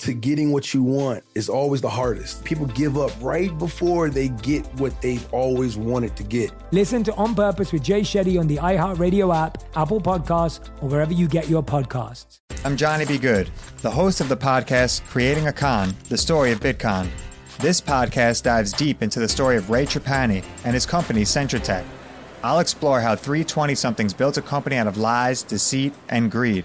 to getting what you want is always the hardest. People give up right before they get what they've always wanted to get. Listen to On Purpose with Jay Shetty on the iHeartRadio app, Apple Podcasts, or wherever you get your podcasts. I'm Johnny B. Good, the host of the podcast Creating a Con, the story of Bitcoin. This podcast dives deep into the story of Ray Trapani and his company, Centra Tech. I'll explore how 320 somethings built a company out of lies, deceit, and greed.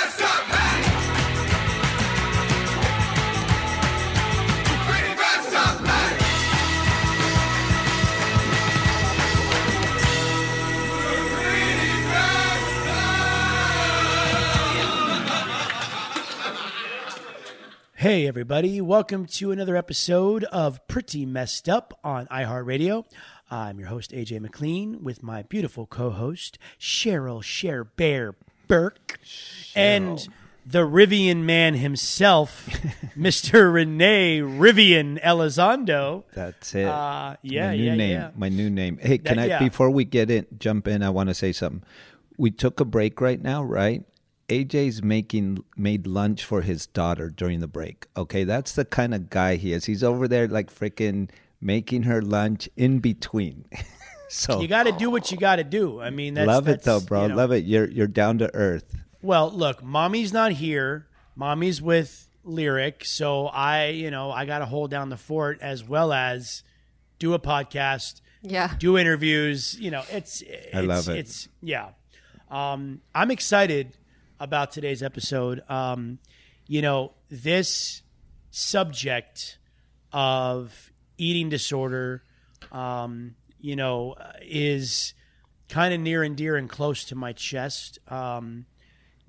Hey, everybody. Welcome to another episode of Pretty Messed Up on iHeartRadio. I'm your host, AJ McLean, with my beautiful co host, Cheryl Cher Bear Burke, and the Rivian man himself, Mr. Rene Rivian Elizondo. That's it. Uh, yeah, my new yeah, name. yeah. My new name. Hey, can That- I yeah. before we get in, jump in? I want to say something. We took a break right now, right? AJ's making made lunch for his daughter during the break. Okay, that's the kind of guy he is. He's over there like freaking making her lunch in between. so You got to do what you got to do. I mean, that's, love it though, bro. you know. Love it. You're you're down to earth. Well, look, mommy's not here. Mommy's with Lyric, so I, you know, I got to hold down the fort as well as do a podcast, Yeah. do interviews. You know, it's, it's I love it. It's yeah. Um, I'm excited about today's episode. Um, you know, this subject of eating disorder, um, you know, is kind of near and dear and close to my chest. Um,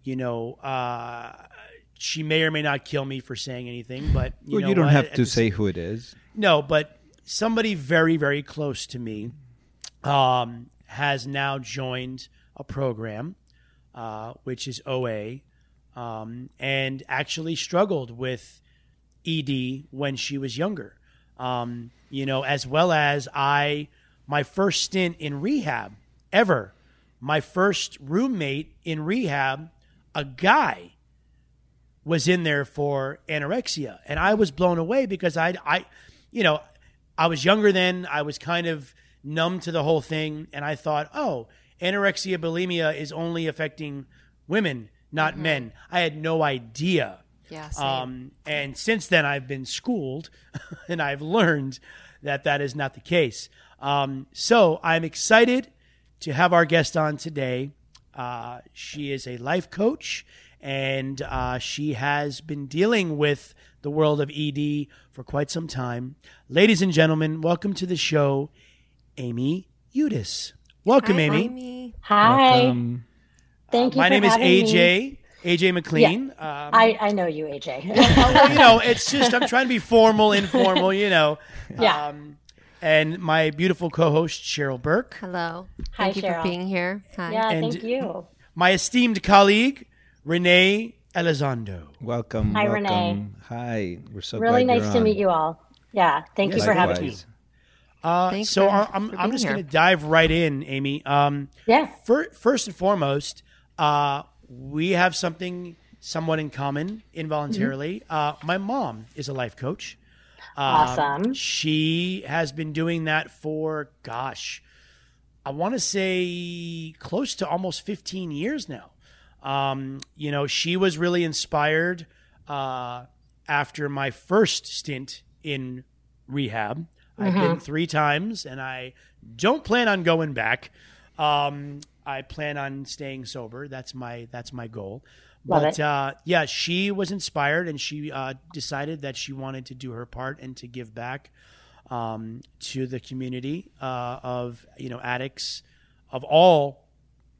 you know, uh, she may or may not kill me for saying anything, but you well, know you don't what? have to say who it is. no, but somebody very, very close to me um, has now joined a program, uh, which is OA, um, and actually struggled with ED when she was younger. Um, you know, as well as I, my first stint in rehab ever, my first roommate in rehab, a guy was in there for anorexia. And i was blown away because i i you know i was younger then. I was kind of numb to the whole thing. And i thought oh anorexia bulimia is only affecting women not men i had no idea Yeah, same. um, and since then i've been schooled and i've learned that that is not the case um, so i'm excited to have our guest on today uh, she is a life coach and uh, she has been dealing with the world of ED for quite some time. Ladies and gentlemen, welcome to the show, Amy Udis. Welcome, Hi, Amy. Amy. Hi. Welcome. Thank you. My for name is having me. AJ. AJ McLean. Um, I, I know you, AJ. well, you know, it's just I'm trying to be formal, informal, you know. Yeah. Um, and my beautiful co-host Cheryl Burke, Hello. Hi, Thank you Cheryl. for being here. Hi. yeah, And- thank you. my esteemed colleague Renee Elizondo. Welcome. Hi, welcome. Renee. Hi. We're so really glad nice you're to meet you all. Yeah, thank you Yes, for having me. Uh, so for- I'm, for I'm just going to dive right in, Amy. Um, Yeah. fir- first and foremost, uh, we have something somewhat in common involuntarily. Mm-hmm. Uh, my mom is a life coach. Awesome. She has been doing that for, gosh, I want to say close to almost 15 years now. Um, you know, she was really inspired uh, after my first stint in rehab. I've been Mhm. three times, and I don't plan on going back. Um, I plan on staying sober. That's my that's my goal. Love but uh, yeah, she was inspired, and she uh, decided that she wanted to do her part and to give back um, to the community uh, of you know addicts of all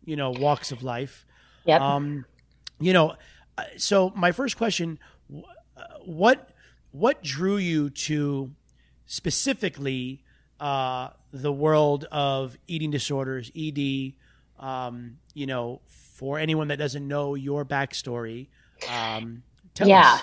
you know walks of life. Yep. Um, you know, uh, so my first question: uh, what what drew you to specifically uh, the world of eating disorders, ED? Um, you know, for anyone that doesn't know your backstory, um, tell yeah. us.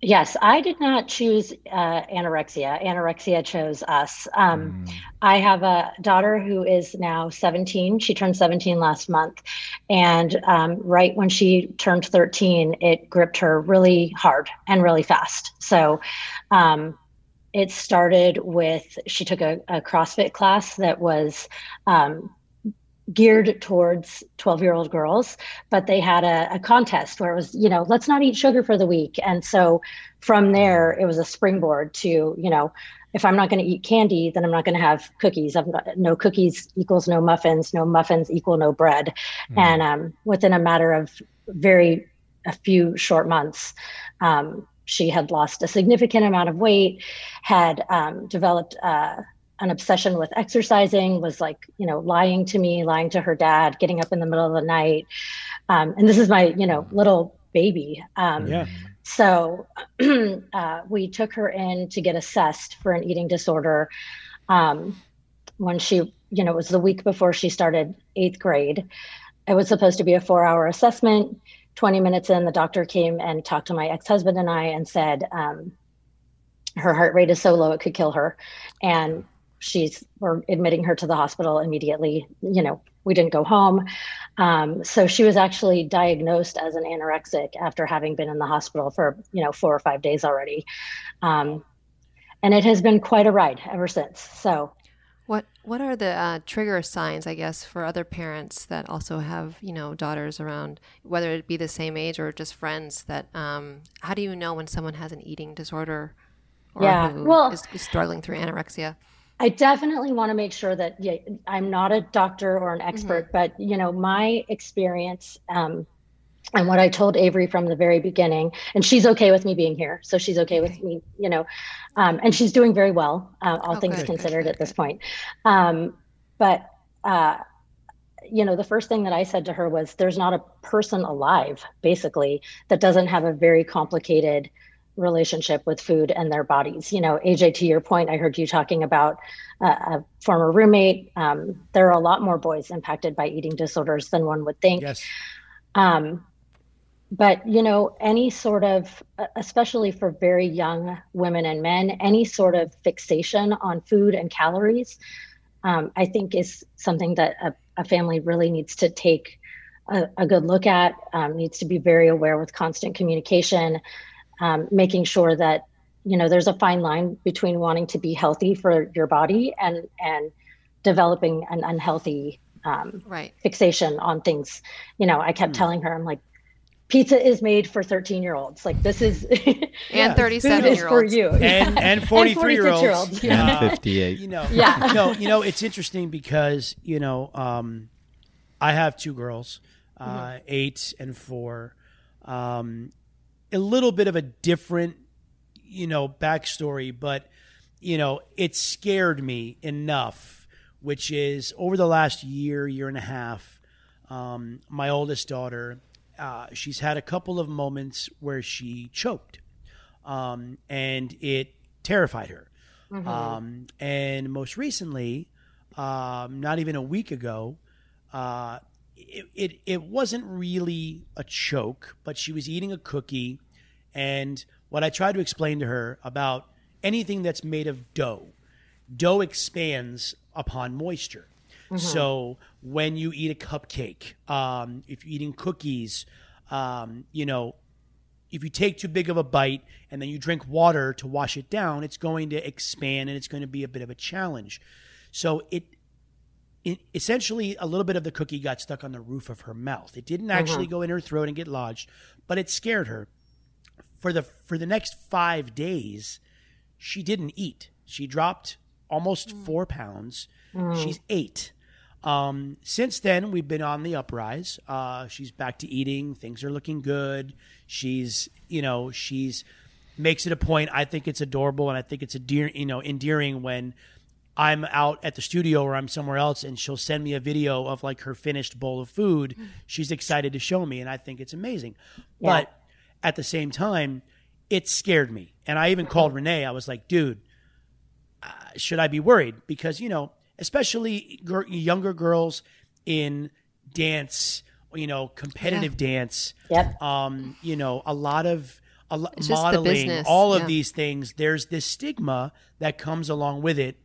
Yes, I did not choose uh, anorexia. Anorexia chose us. Um, Mm. I have a daughter who is now 17. She turned 17 last month. And um, right when she turned 13, it gripped her really hard and really fast. So um, it started with she took a, a CrossFit class that was um, geared towards 12 year old girls but they had a, a contest where it was you know let's not eat sugar for the week. And so from there it was a springboard to you know if i'm not going to eat candy then i'm not going to have cookies. I'm not, no cookies equals no muffins no muffins equal no bread. And um, within a matter of very a few short months um, she had lost a significant amount of weight had um, developed uh, an obsession with exercising was like you know lying to me lying to her dad getting up in the middle of the night. Um, and this is my you know little baby. Um, Yeah. so uh, we took her in to get assessed for an eating disorder um, when she you know it was the week before she started eighth grade. It was supposed to be a four hour assessment 20 minutes in the doctor came and talked to my ex-husband and i and said um, her heart rate is so low it could kill her. And she's we're admitting her to the hospital immediately you know we didn't go home. Um, so she was actually diagnosed as an anorexic after having been in the hospital for you know four or five days already. Um, and it has been quite a ride ever since. So What are the uh, trigger signs, I guess, for other parents that also have you know daughters around, whether it be the same age or just friends? That um, how do you know when someone has an eating disorder, or Yeah, who well- is struggling through anorexia? I definitely want to make sure that yeah, I'm not a doctor or an expert, but you know my experience um, and what I told Avery from the very beginning, and she's okay with me being here, so she's okay with me, you know, um, and she's doing very well, uh, all Oh, things good, good, considered at this point. Um, but uh, you know, the first thing that I said to her was, "There's not a person alive, basically, that doesn't have a very complicated." relationship with food and their bodies. You know, AJ, to your point, I heard you talking about uh, a former roommate. Um, there are a lot more boys impacted by eating disorders than one would think. Yes. Um, but you know, any sort of, especially for very young women and men, any sort of fixation on food and calories, um, I think is something that a, a family really needs to take a, a good look at. Um, needs to be very aware with constant communication, um, making sure that you know there's a fine line between wanting to be healthy for your body and and developing an unhealthy um, Right. fixation on things. You know, I kept telling her, I'm like, pizza is made for 13 year olds. Like this is And food is for 37-year-olds. for you. and and 43 year olds 46-year-olds, yeah. And 58. you know Yeah. no you know it's interesting because you know um i have two girls uh eight and four um a little bit of a different you know backstory but you know it scared me enough which is over the last year year and a half um my oldest daughter uh, she's had a couple of moments where she choked um, and it terrified her. Mhm. Um, and most recently, um, not even a week ago, uh, it, it it wasn't really a choke, but she was eating a cookie, and what I tried to explain to her about anything that's made of dough, dough expands upon moisture. Mhm. So when you eat a cupcake, um, if you're eating cookies, um, you know, if you take too big of a bite and then you drink water to wash it down, it's going to expand and it's going to be a bit of a challenge. So it, it essentially a little bit of the cookie got stuck on the roof of her mouth. It didn't actually Mhm. go in her throat and get lodged, but it scared her. For the for the next 5 days, she didn't eat. She dropped almost 4 pounds. Mm. She's 8. Um, since then, we've been on the uprise. Uh, she's back to eating. Things are looking good. She's, you know, she's makes it a point. I think it's adorable, and I think it's a dear, you know, endearing when I'm out at the studio or I'm somewhere else, and she'll send me a video of like her finished bowl of food. She's excited to show me, and I think it's amazing. Yeah. But at the same time, it scared me, and I even called Renee. I was like, dude uh, should I be worried? Because you know, especially gir- younger girls in dance, you know, competitive dance. Yep. Um, you know, a lot of a lo- It's just the modeling, all of yeah. these things. There's this stigma that comes along with it.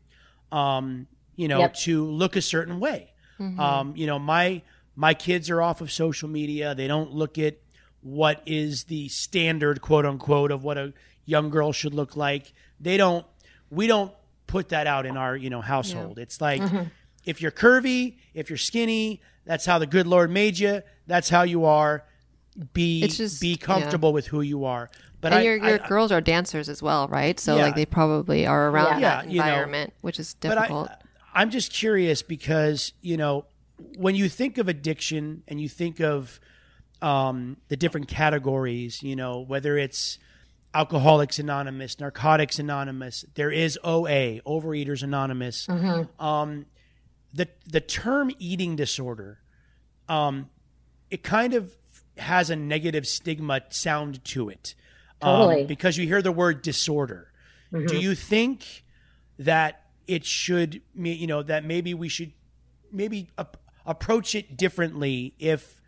Um, you know, Yep. to look a certain way. Mhm. Um, you know, my my kids are off of social media. They don't look at what is the standard quote unquote of what a young girl should look like. They don't we don't put that out in our, you know, household. It's like Mhm. if you're curvy, if you're skinny, that's how the good Lord made you. That's how you are. Be just- be yeah. comfortable with who you are. But and I, your your I- girls are dancers as well, right? So Yeah. like they probably are around Yeah, that you know, environment, which is but I- difficult. I'm just curious because you know when you think of addiction and you think of um, the different categories, you know whether it's Alcoholics Anonymous, Narcotics Anonymous, there is OA, Overeaters Anonymous. Mhm. Um, the the term eating disorder, um, it kind of has a negative stigma sound to it, um, because you hear the word disorder. Do Mhm. you think that it should, you know, that maybe we should maybe ap- approach it differently if,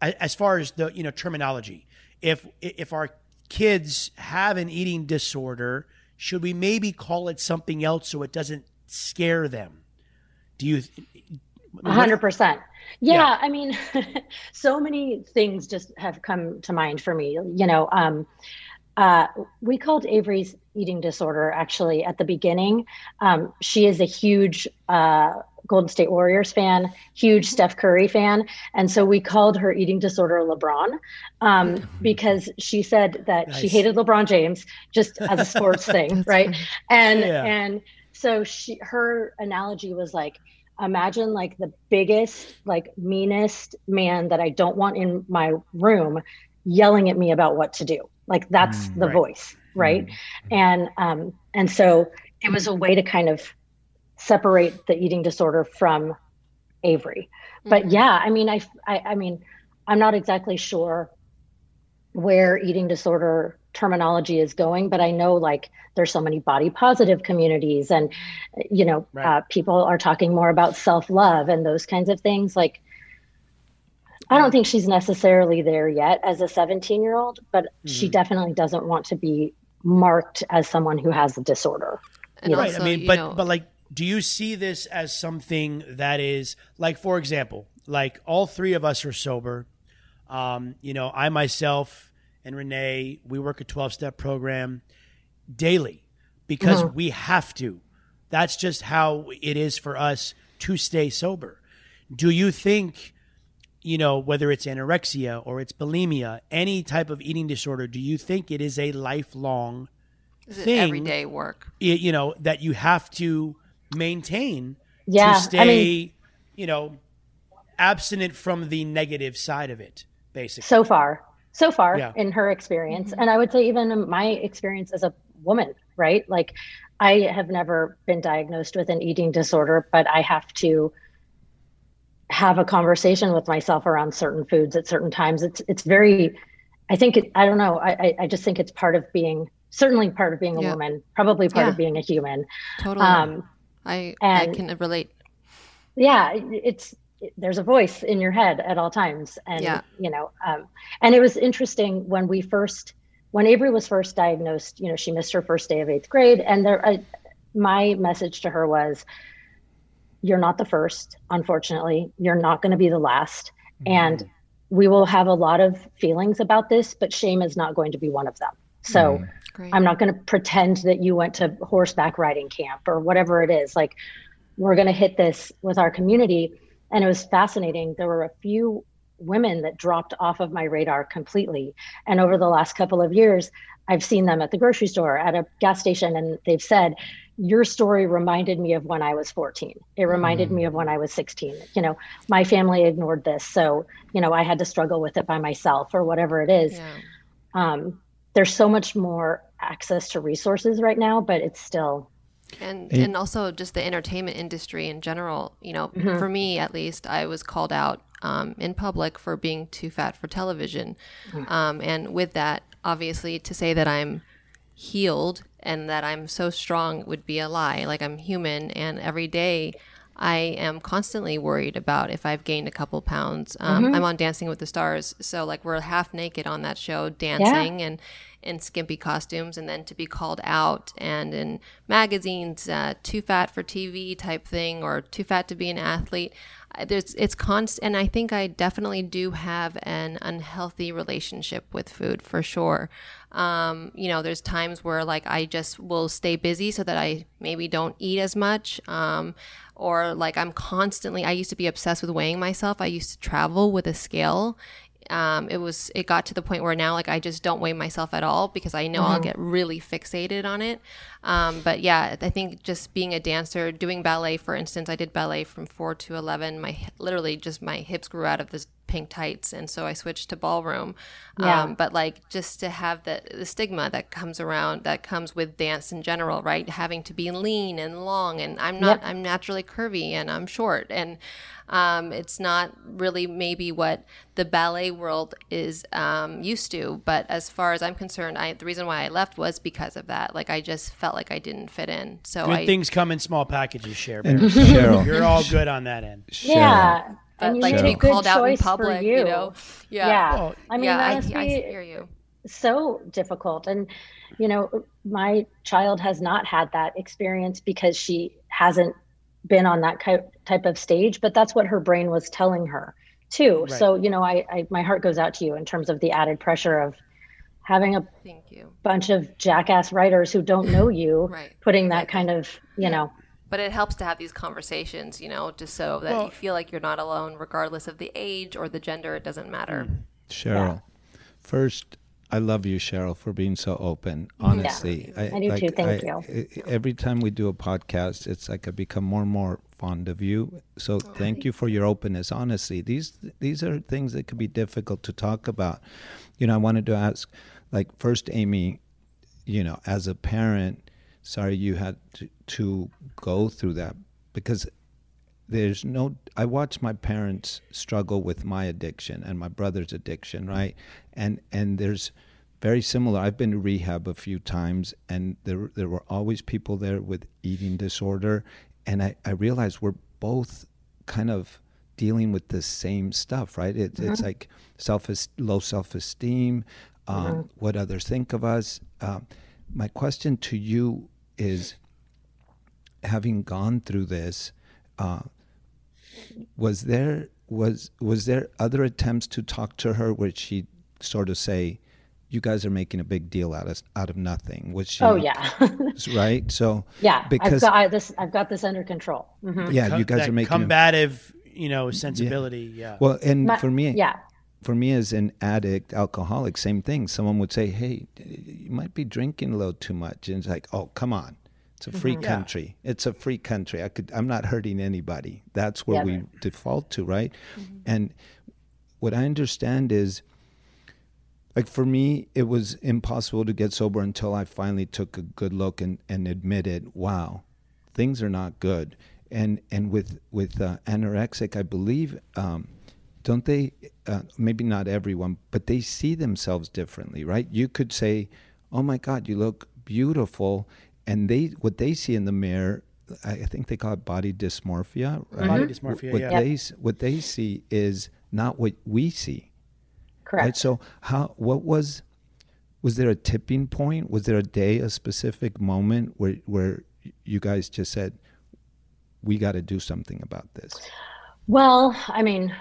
as far as the you know terminology, if if our kids have an eating disorder, should we maybe call it something else so it doesn't scare them? Do you? Hundred percent. Yeah, Yeah. I mean, so many things just have come to mind for me. You know, um, uh, we called Avery's eating disorder actually at the beginning. Um, she is a huge uh, Golden State Warriors fan, huge Steph Curry fan, and so we called her eating disorder LeBron um, because she said that she hated LeBron James just as a sports thing, right? And Yeah. and so she her analogy was like imagine like the biggest like meanest man that i don't want in my room yelling at me about what to do. Like that's the right. voice right? And um and so it was a way to kind of separate the eating disorder from avery but yeah i mean I, I i mean i'm not exactly sure where eating disorder terminology is going but i know like there's so many body positive communities and you know uh, people are talking more about self-love and those kinds of things like i don't think she's necessarily there yet as a 17 year old but she Mhm. definitely doesn't want to be marked as someone who has a disorder you know? right. I mean, but but like, do you see this as something that is like, for example, like all three of us are sober. Um, you know, I myself and Renee, we work a twelve step program daily because Mhm. we have to. That's just how it is for us to stay sober. Do you think? You know, whether it's anorexia or it's bulimia, any type of eating disorder, do you think it is a lifelong Is it thing everyday work? you know that you have to maintain Yeah, to I stay mean- you know abstinent from the negative side of it basically. So far. So far Yeah. in her experience. And i would say even my experience as a woman right? Like i have never been diagnosed with an eating disorder but i have to have a conversation with myself around certain foods at certain times. It's it's very i think it, i don't know. I, I i just think it's part of being certainly part of being a Yeah. woman probably part of being a human. Totally. um I I can relate. yeah it's there's a voice in your head at all times and Yeah. you know um, and it was interesting when we first when avery was first diagnosed you know she missed her first day of eighth grade and there I, my message to her was you're not the first unfortunately you're not going to be the last and we will have a lot of feelings about this, but shame is not going to be one of them. So Great. I'm not going to pretend that you went to horseback riding camp or whatever it is. Like, we're going to hit this with our community. And it was fascinating. There were a few women that dropped off of my radar completely. And over the last couple of years, I've seen them at the grocery store, at a gas station, and they've said, Your story reminded me of when I was 14. It reminded me of when I was 16. You know, my family ignored this. So, you know, I had to struggle with it by myself or whatever it is. Um, there's so much more access to resources right now, but it's still and Hey. and also just the entertainment industry in general you know Mhm. for me at least i was called out um, in public for being too fat for television Mm. um, and with that obviously to say that i'm healed and that i'm so strong would be a lie like i'm human and every day i am constantly worried about if i've gained a couple pounds um, Mhm. i'm on dancing with the stars so like we're half naked on that show dancing and in skimpy costumes and then to be called out and in magazines uh, too fat for tv type thing or too fat to be an athlete. There's it's constant and i think i definitely do have an unhealthy relationship with food for sure. Um, you know there's times where like i just will stay busy so that i maybe don't eat as much um, or like i'm constantly i used to be obsessed with weighing myself. I used to travel with a scale um, it was it got to the point where now like I just don't weigh myself at all because I know I'll Mhm. get really fixated on it. Um, but yeah, I think just being a dancer, doing ballet, for instance, I did ballet from four to eleven. My literally just my hips grew out of this pink tights, and so I switched to ballroom. Yeah. Um, but like just to have the the stigma that comes around that comes with dance in general, right? Having to be lean and long, and I'm not. Yep. I'm naturally curvy and I'm short, and um, it's not really maybe what the ballet world is um, used to. But as far as I'm concerned, I the reason why I left was because of that. Like I just felt like I didn't fit in. So Good I things come in small packages, Cher. And Cheryl. You're all good on that end. Yeah. But and you like to be called out in public, you you. know? Yeah. Yeah. Well, I mean, yeah, that I- I hear you. so difficult. And, you know, my child has not had that experience because she hasn't been on that ki- type of stage, but that's what her brain was telling her too. Right. So, you know, I, I, my heart goes out to you in terms of the added pressure of having a Thank you. bunch of jackass writers who don't know you Right. putting that kind of, you know, But it helps to have these conversations, you know, just so that Well- you feel like you're not alone, regardless of the age or the gender. It doesn't matter. Mm. Cheryl, first, I love you, Cheryl, for being so open. Honestly, I do too. Thank you. I- Every time we do a podcast, it's like I become more and more fond of you. So oh, thank you for your openness. Honestly, these these are things that could be difficult to talk about. You know, I wanted to ask, like, first, Amy, you know, as a parent, sorry you had to, to go through that because there's no i watched my parents struggle with my addiction and my brother's addiction right and and there's very similar i've been to rehab a few times and there there were always people there with eating disorder and i i realized we're both kind of dealing with the same stuff right it, it's Mhm. like self low self-esteem um, Mhm. what others think of us um, my question to you is having gone through this uh, was there was was there other attempts to talk to her where she sort of say you guys are making a big deal out of out of nothing was she Oh, yeah. right so yeah, I've because got I, this, I've got this under control. Mhm. Yeah, you guys that are making a- combative, you know, sensibility. Yeah. well and My- for me yeah. For me as an addict alcoholic same thing. Someone would say hey you might be drinking a little too much. And it's like oh come on. It's a free Mhm. Yeah. country. It's a free country. I could i'm not hurting anybody. That's where Yeah. we default to right? And what i understand is like for me it was impossible to get sober until i finally took a good look and, and admitted wow things are not good. And and with with uh, anorexic i believe um, don't they uh, maybe not everyone but they see themselves differently right you could say oh my god you look beautiful and they what they see in the mirror i I think they call it body dysmorphia right Body dysmorphia, what yeah. they what they see is not what we see Correct. Right? So how what was was there a tipping point? Was there a day, a specific moment where where you guys just said, "We got to do something about this"? Well, I mean,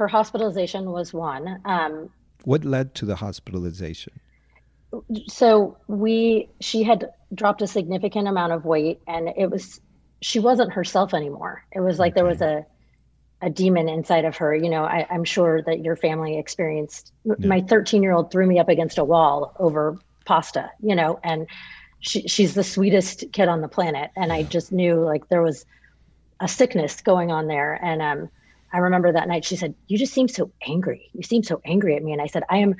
her hospitalization was one. Um, What led to the hospitalization? so we she had dropped a significant amount of weight and it was she wasn't herself anymore. It was like there was a a demon inside of her. You know I, i'm sure that your family experienced my 13 year old threw me up against a wall over pasta you know and she, she's the sweetest kid on the planet. And i just knew like there was a sickness going on there. And um i remember that night she said you just seem so angry. You seem so angry at me. And i said i am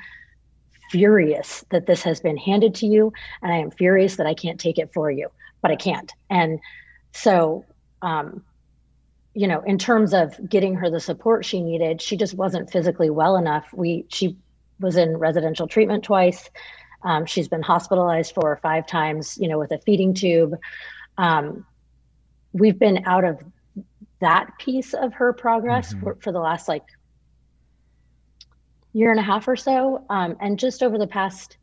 furious that this has been handed to you and i am furious that i can't take it for you but i can't. And so um you know in terms of getting her the support she needed she just wasn't physically well enough. We she was in residential treatment twice. Um, she's been hospitalized four or five times you know with a feeding tube. Um, we've been out of that piece of her progress for, for the last like year and a half or so. Um, and just over the past,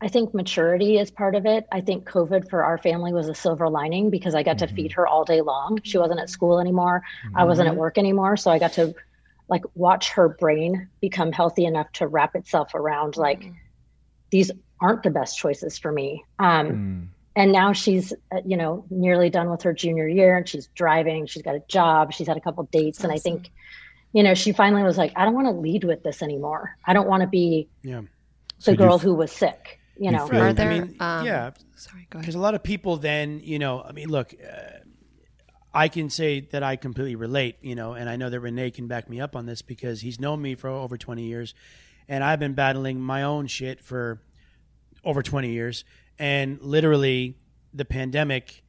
I think maturity is part of it. I think COVID for our family was a silver lining because I got to feed her all day long. She wasn't at school anymore. I wasn't at Mhm. work anymore. So I got to like watch her brain become healthy enough to wrap itself around like these aren't the best choices for me. Um, and now she's uh, you know nearly done with her junior year and she's driving she's got a job she's had a couple dates and i think you know she finally was like i don't want to lead with this anymore i don't want to be Yeah. the So do girl f- who was sick you know Right. I mean, um, yeah. Sorry, go ahead Because a lot of people then, you know, I mean, look, uh, I can say that I completely relate, you know, and I know that Renee can back me up on this because he's known me for over 20 years and I've been battling my own shit for over 20 years. And literally, the pandemic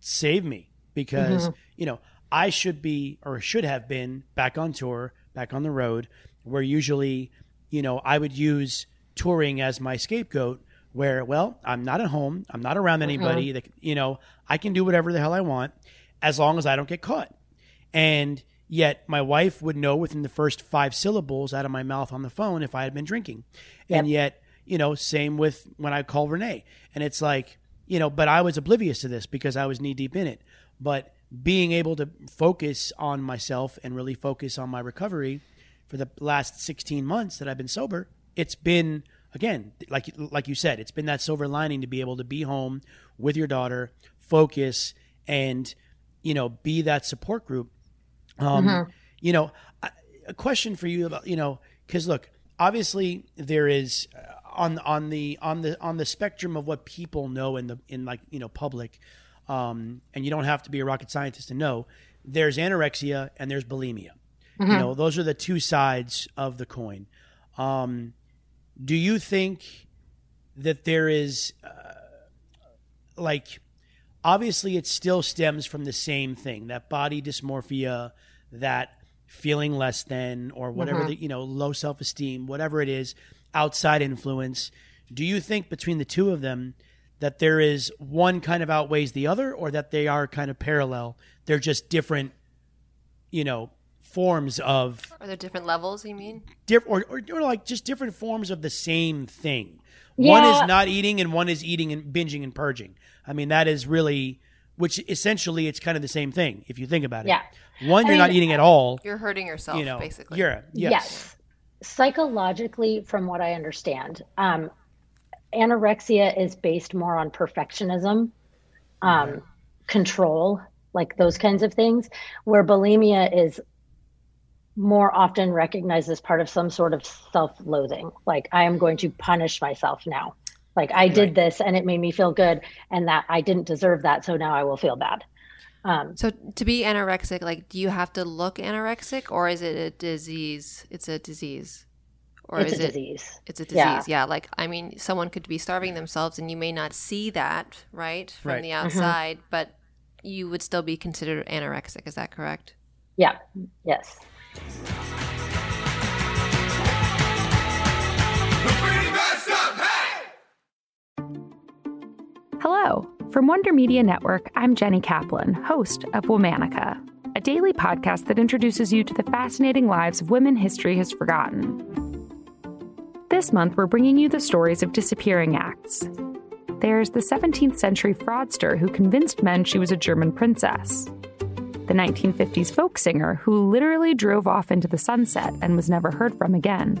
saved me because, Mhm. you know, I should be or should have been back on tour, back on the road, where usually, you know, I would use touring as my scapegoat. Where, well, I'm not at home, I'm not around anybody. That you know, I can do whatever the hell I want as long as I don't get caught. And yet, my wife would know within the first five syllables out of my mouth on the phone if I had been drinking. And yet, you know, same with when I call Renee. And it's like, you know, but I was oblivious to this because I was knee deep in it. But being able to focus on myself and really focus on my recovery for the last 16 months that I've been sober, it's been again, like like you said, it's been that silver lining to be able to be home with your daughter, focus and you know, be that support group. Um, Mhm. you know, a question for you about, you know, cuz look, obviously there is uh, on on the on the on the spectrum of what people know in the in like, you know, public um, and you don't have to be a rocket scientist to know, there's anorexia and there's bulimia. You Mhm. know, those are the two sides of the coin. Um, do you think that there is uh, like obviously it still stems from the same thing that body dysmorphia that feeling less than or whatever Mhm. the you know low self-esteem whatever it is outside influence do you think between the two of them that there is one kind of outweighs the other or that they are kind of parallel they're just different you know forms of Are there different levels? You mean? diff- or, or, or like just different forms of the same thing. One is not eating and one is eating and binging and purging. I mean, that is really, which essentially it's kind of the same thing if you think about it. Yeah. One, you're not mean, eating at all. You're hurting yourself, You know, basically. You're, yes. Yes. Psychologically, from what I understand, um, anorexia is based more on perfectionism, um, control, like those kinds of things, where bulimia is more often recognized as part of some sort of self loathing. Like, I am going to punish myself now. Like, I did Right. this and it made me feel good, and that I didn't deserve that. So now I will feel bad. Um, So to be anorexic, like, do you have to look anorexic, or is it a disease? It's a disease, or It's is a it? disease. It's a disease. Yeah. Yeah. Like, I mean, someone could be starving themselves, and you may not see that, right, from Right. the Mhm. outside, but you would still be considered anorexic. Is that correct? yeah. Yes. Hello. From Wonder Media Network, I'm Jenny Kaplan, host of Womanica, a daily podcast that introduces you to the fascinating lives of women history has forgotten. This month, we're bringing you the stories of disappearing acts. There's the 17th century fraudster who convinced men she was a German princess. the 1950s folk singer who literally drove off into the sunset and was never heard from again.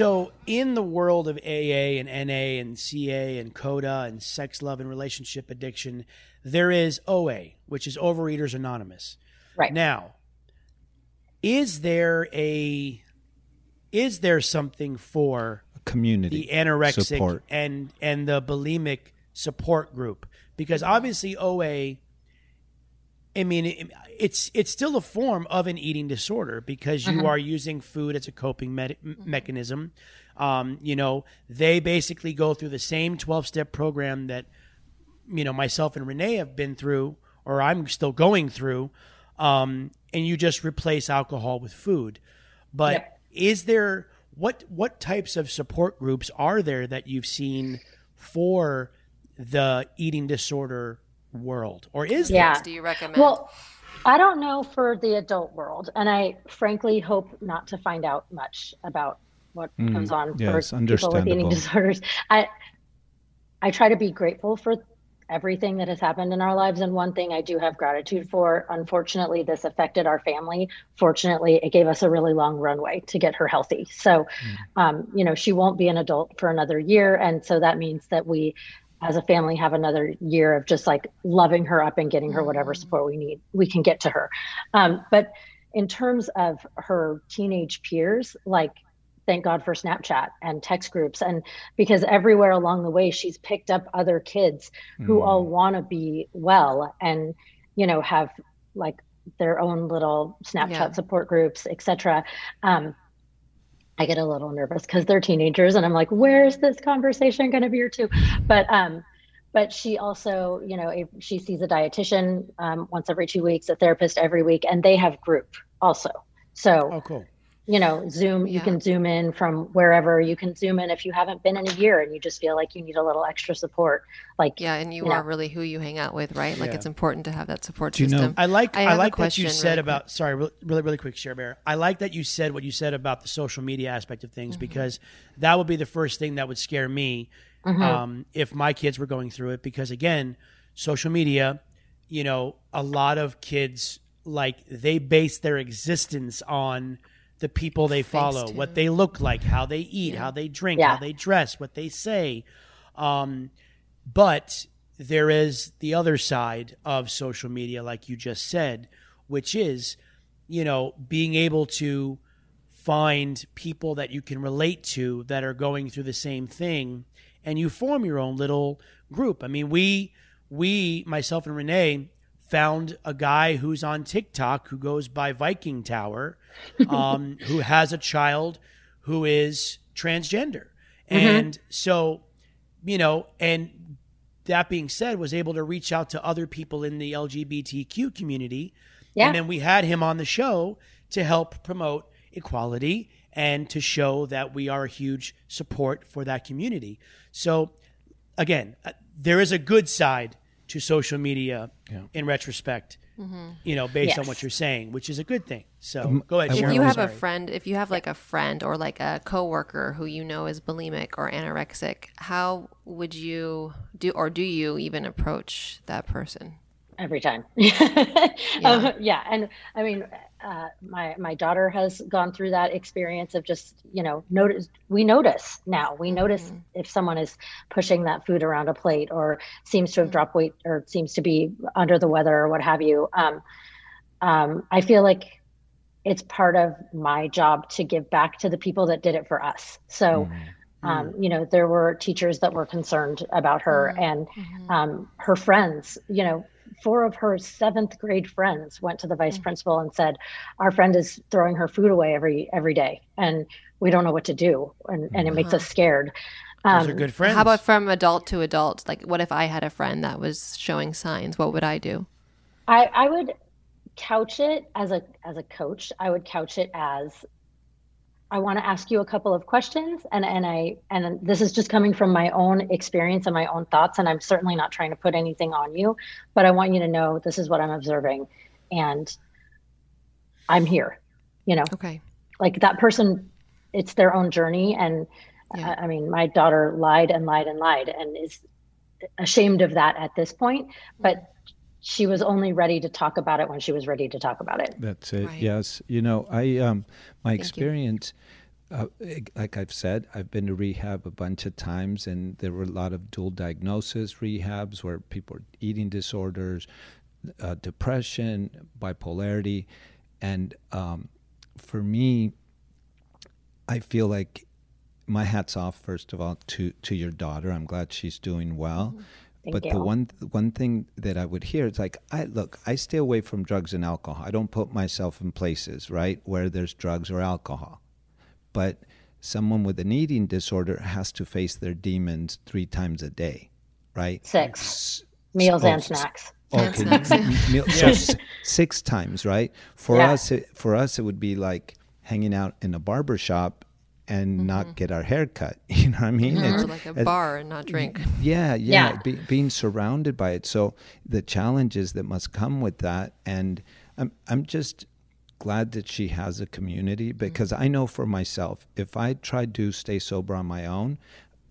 So, in the world of AA and NA and CA and CODA and sex, love, and relationship addiction, there is OA, which is Overeaters Anonymous. Right. Now, is there a is there something for Community the anorexic support. and and the bulimic support group? Because obviously OA I mean, it- it's it's still a form of an eating disorder because you Mhm. are using food as a coping me- mechanism. Um, you know, they basically go through the same twelve step program that you know myself and Renee have been through, or I'm still going through. Um, and you just replace alcohol with food. But is there what what types of support groups are there that you've seen for the eating disorder world, or is there? yeah. Do you recommend? Well, I don't know for the adult world, and I frankly hope not to find out much about what Mm, goes on yes, for people with eating disorders. I I try to be grateful for everything that has happened in our lives, and one thing I do have gratitude for. Unfortunately, this affected our family. Fortunately, it gave us a really long runway to get her healthy. So, um, you know, she won't be an adult for another year, and so that means that we as a family have another year of just like loving her up and getting her whatever support we need we can get to her um, but in terms of her teenage peers like thank god for snapchat and text groups and because everywhere along the way she's picked up other kids who Mm. all want to be well and you know have like their own little snapchat Yeah. support groups etc um, I get a little nervous because they're teenagers and I'm like, where's this conversation going to be?" veer to? But, um, but she also, you know, she sees a dietitian um, once every two weeks, a therapist every week, and they have group also. So, oh, cool. You know, Zoom, you can Zoom in from wherever. You can Zoom in if you haven't been in a year and you just feel like you need a little extra support. Like, yeah, and you, know. are really who you hang out with, right? Like Yeah. it's important to have that support Do you system. I like I, have a like what you said really about sorry really really, really quick Cher Bear. I like that you said what you said about the social media aspect of things Mm-hmm. because that would be the first thing that would scare me Mhm. um, if my kids were going through it because again social media, you know, a lot of kids like they base their existence on the people they follow, Facetune. what they look like, how they eat, how they drink, Yeah. how they dress, what they say. Um, but there is the other side of social media, like you just said, which is, you know, being able to find people that you can relate to that are going through the same thing and you form your own little group. I mean, we we myself and Renee found a guy who's on TikTok who goes by Viking Tower, um, who has a child who is transgender, and so you know, and that being said, was able to reach out to other people in the LGBTQ community, Yeah. and then we had him on the show to help promote equality and to show that we are a huge support for that community. So, again, uh, there is a good side to social media in retrospect, you know, based on what you're saying, which is a good thing. So, Um, go ahead. If Sharon. you I'm have a friend, if you have like a friend or like a coworker who you know is bulimic or anorexic, how would you do, or do you even approach that person? every time. Um, yeah, and I mean, uh, my my daughter has gone through that experience of just you know notice. We notice now. We notice if someone is pushing that food around a plate or seems to have dropped weight or seems to be under the weather or what have you. Um, um, I feel like it's part of my job to give back to the people that did it for us. So. Um, you know, there were teachers that were concerned about her and um, her friends, you know, four of her seventh grade friends went to the vice principal and said, our friend is throwing her food away every, every day and we don't know what to do. And, and it makes us scared. Those Um, are good friends. How about from adult to adult? Like, what if I had a friend that was showing signs? What would I do? I, I would couch it as a as a coach. I would couch it as I want to ask you a couple of questions, and and I and this is just coming from my own experience and my own thoughts, and I'm certainly not trying to put anything on you, but I want you to know this is what I'm observing, and I'm here. You know, Okay. like that person, it's their own journey, and Yeah. I, I mean, my daughter lied and lied and lied, and is ashamed of that at this point, but she was only ready to talk about it when she was ready to talk about it. That's it. Right. Yes. You know, I um my you. experience uh, like I've said, I've been to rehab a bunch of times, and there were a lot of dual diagnosis rehabs where people are eating disorders, uh, depression, bipolarity, and um, for me, I feel like my hats off first of all to to your daughter. I'm glad she's doing well. Thank but you. the one one thing that I would hear is like I look, I stay away from drugs and alcohol. I don't put myself in places, right, where there's drugs or alcohol. But someone with an eating disorder has to face their demons 3 times a day, right? Six S- meals oh, and snacks. Okay, snacks, m- m- meal- so s- six times, right? For Yeah. us, it, for us, it would be like hanging out in a barber shop and not mm-hmm. get our hair cut. You know what I mean? Or It's- like a it's- bar and not drink. yeah, yeah, Yeah. Be, being surrounded by it. So the challenges that must come with that, and I'm I'm just glad that she has a community mm-hmm. because I know for myself, if I tried to stay sober on my own,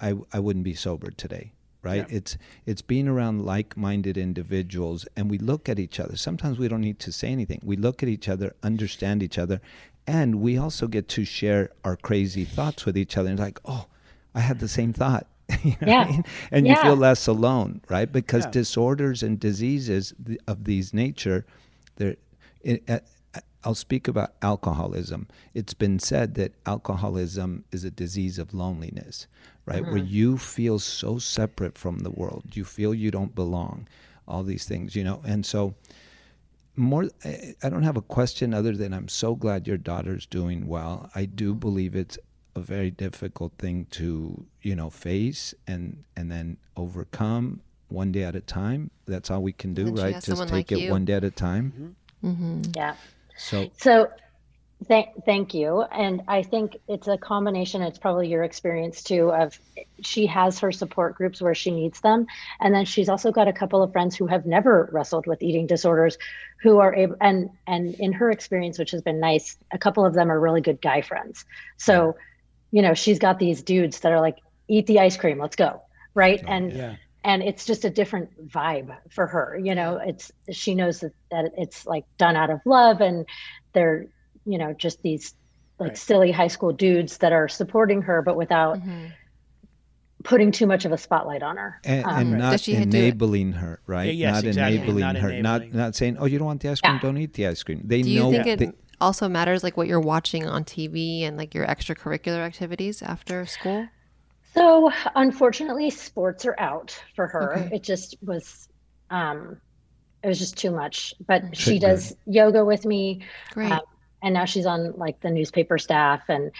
I I wouldn't be sober today. Right? It's it's being around like-minded individuals, and we look at each other. Sometimes we don't need to say anything. We look at each other, understand each other, and we also get to share our crazy thoughts with each other. And like, oh, I had the same thought. You know what I Yeah. mean? And you feel less alone, right? Because Yeah. disorders and diseases of these nature, they're. It, uh, I'll speak about alcoholism. It's been said that alcoholism is a disease of loneliness, right? Where you feel so separate from the world. You feel you don't belong, all these things, you know? And so, more, I I don't have a question other than I'm so glad your daughter's doing well. I do believe it's a very difficult thing to, you know, face and, and then overcome one day at a time. That's all we can do, And right? Just take like it you. one day at a time. Mm-hmm. Yeah. So, So thank thank you. And I think it's a combination, it's probably your experience too, of she has her support groups where she needs them. And then she's also got a couple of friends who have never wrestled with eating disorders who are able and and in her experience, which has been nice, a couple of them are really good guy friends. So, you know, she's got these dudes that are like, eat the ice cream, let's go. Right. And Yeah. and it's just a different vibe for her. You know, it's she knows that, that it's like done out of love, and they're you know just these like Right. silly high school dudes that are supporting her, but without putting too much of a spotlight on her. and, Um, and not she enabling her, right? Yeah, yes, not exactly. enabling Not her, not enabling. not saying, "Oh, you don't want the ice cream? Don't eat the ice cream." They Do you know. think it they- also matters like what you're watching on TV and like your extracurricular activities after school? So unfortunately, sports are out for her. Okay. It just was, um, it was just too much. But she does yoga with me, Great. um, and now she's on like the newspaper staff, and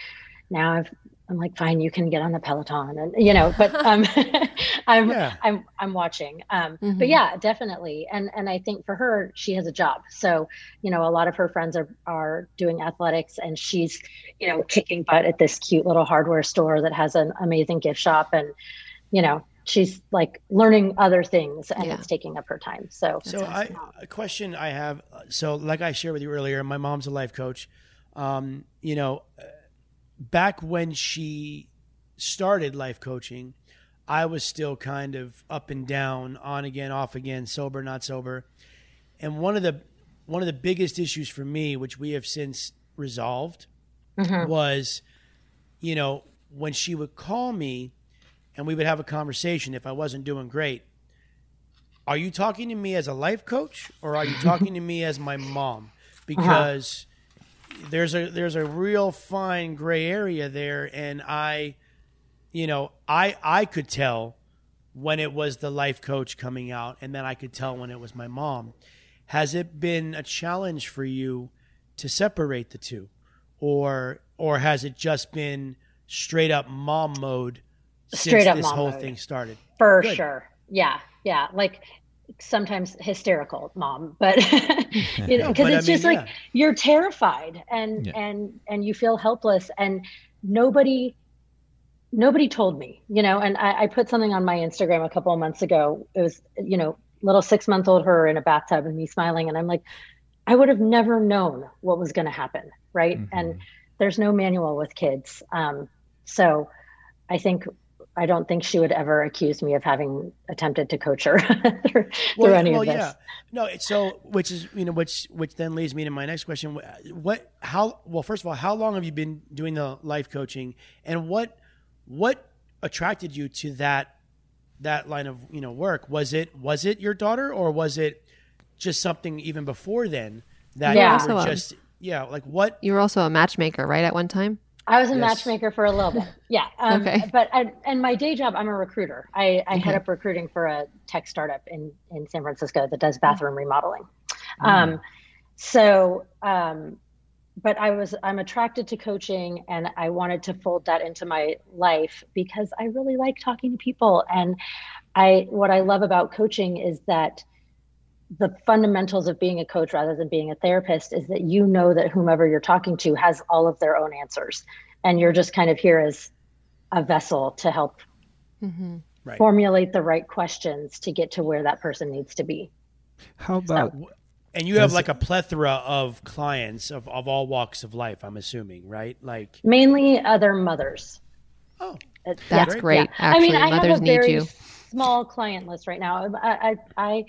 now I've. I'm like, fine, you can get on the Peloton, and you know, but um, I'm Yeah. I'm I'm watching. Um, Mhm. but yeah, definitely, and and I think for her, she has a job, so you know, a lot of her friends are are doing athletics, and she's you know kicking butt at this cute little hardware store that has an amazing gift shop, and you know, she's like learning other things, and Yeah. it's taking up her time. So So I, a question I have. So like I shared with you earlier, my mom's a life coach. Um, you know, uh, back when she started life coaching, I was still kind of up and down, on again, off again, sober, not sober. And one of the one of the biggest issues for me, which we have since resolved, was, you know, when she would call me and we would have a conversation if I wasn't doing great. Are you talking to me as a life coach or are you talking to me as my mom? Because there's a there's a real fine gray area there and I you know, I I could tell when it was the life coach coming out and then I could tell when it was my mom. Has it been a challenge for you to separate the two? Or or has it just been straight up mom mode Straight up this mom whole mode. thing started? for Good. sure, yeah, yeah, like sometimes hysterical mom but you know because but I it's just mean, like you're terrified and Yeah. and and you feel helpless and nobody nobody told me you know and I, I put something on my instagram a couple of months ago it was you know little six month old her in a bathtub and me smiling and i'm like i would have never known what was going to happen right and there's no manual with kids um, so i think i don't think she would ever accuse me of having attempted to coach her through, through any of this No, so which is you know which which then leads me to my next question. What how well first of all, how long have you been doing the life coaching, and what what attracted you to that that line of you know work? Was it was it your daughter or was it just something even before then that Yeah. you were just yeah like what You were also a matchmaker, right? At one time. I was a Yes. matchmaker for a little bit. Yeah. Um, Okay. But I, and my day job, I'm a recruiter. I, I head up recruiting for a tech startup in, in San Francisco that does bathroom remodeling. Um, so, um, but I was, I'm attracted to coaching and I wanted to fold that into my life because I really like talking to people. And I, what I love about coaching is that the fundamentals of being a coach rather than being a therapist is that you know that whomever you're talking to has all of their own answers and you're just kind of here as a vessel to help Mm-hmm. right formulate the right questions to get to where that person needs to be How about and you have like a plethora of clients of, of all walks of life. I'm assuming right like mainly other mothers oh That's yeah, great, yeah. i mean actually. i have Mothers a need very you. Small client list right now. I, I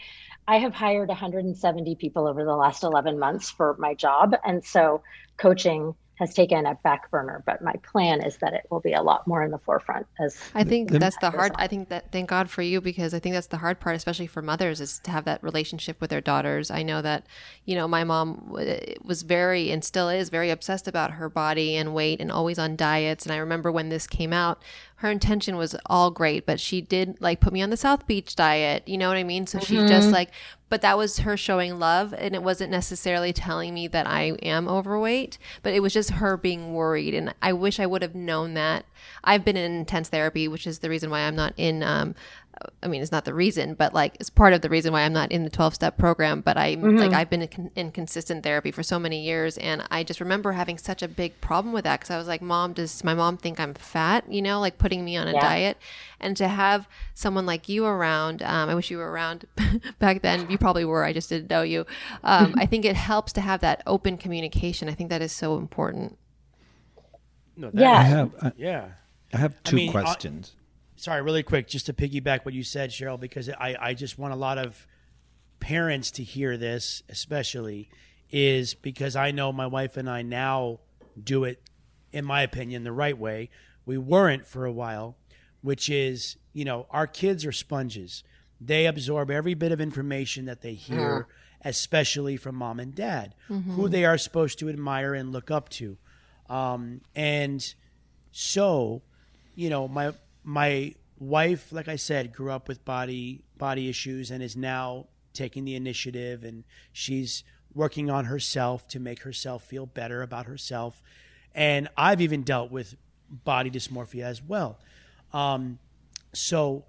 i have hired 170 people over the last 11 months for my job. And so coaching has taken a back burner but my plan is that it will be a lot more in the forefront as I think that's the hard. I think that thank God for you because I think that's the hard part, especially for mothers, is to have that relationship with their daughters. I know that, you know, my mom w- was very and still is very obsessed about her body and weight and always on diets. And I remember when this came out, her intention was all great, but she did like put me on the South Beach diet. You know what I mean? So she just Mhm. like, but that was her showing love, and it wasn't necessarily telling me that I am overweight, but it was just her being worried. And I wish I would have known that. I've been in intense therapy, which is the reason why I'm not in. Um, I mean, it's not the reason, but like it's part of the reason why I'm not in the 12 step program. But I Mhm. like I've been in, in consistent therapy for so many years, and I just remember having such a big problem with that because I was like, "Mom, does my mom think I'm fat?" You know, like putting me on a Yeah. diet, and to have someone like you around. Um, I wish you were around back then. You probably were. I just didn't know you. Um, I think it helps to have that open communication. I think that is so important. no, Yeah. I have I, yeah I have I two mean, I- questions. Sorry, really quick, just to piggyback what you said, Cheryl, because I, I just want a lot of parents to hear this, especially, is because I know my wife and I now do it, in my opinion, the right way. We weren't for a while, which is, you know, our kids are sponges. They absorb every bit of information that they hear, especially from mom and dad, who Mhm. they are supposed to admire and look up to. Um, and so, you know, my my wife, like I said, grew up with body body issues and is now taking the initiative and she's working on herself to make herself feel better about herself. And I've even dealt with body dysmorphia as well. Um, so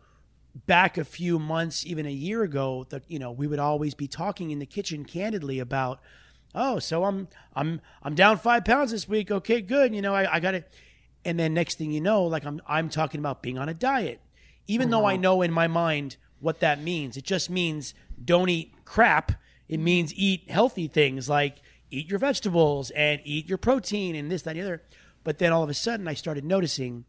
back a few months, even a year ago, that you know we would always be talking in the kitchen candidly about, oh, so I'm I'm I'm down five pounds this week. Okay, good. You know, I, I got it. And then next thing you know, like I'm I'm talking about being on a diet, even though I know in my mind what that means. It just means don't eat crap. It means eat healthy things like eat your vegetables and eat your protein and this, that, and the other. But then all of a sudden, I started noticing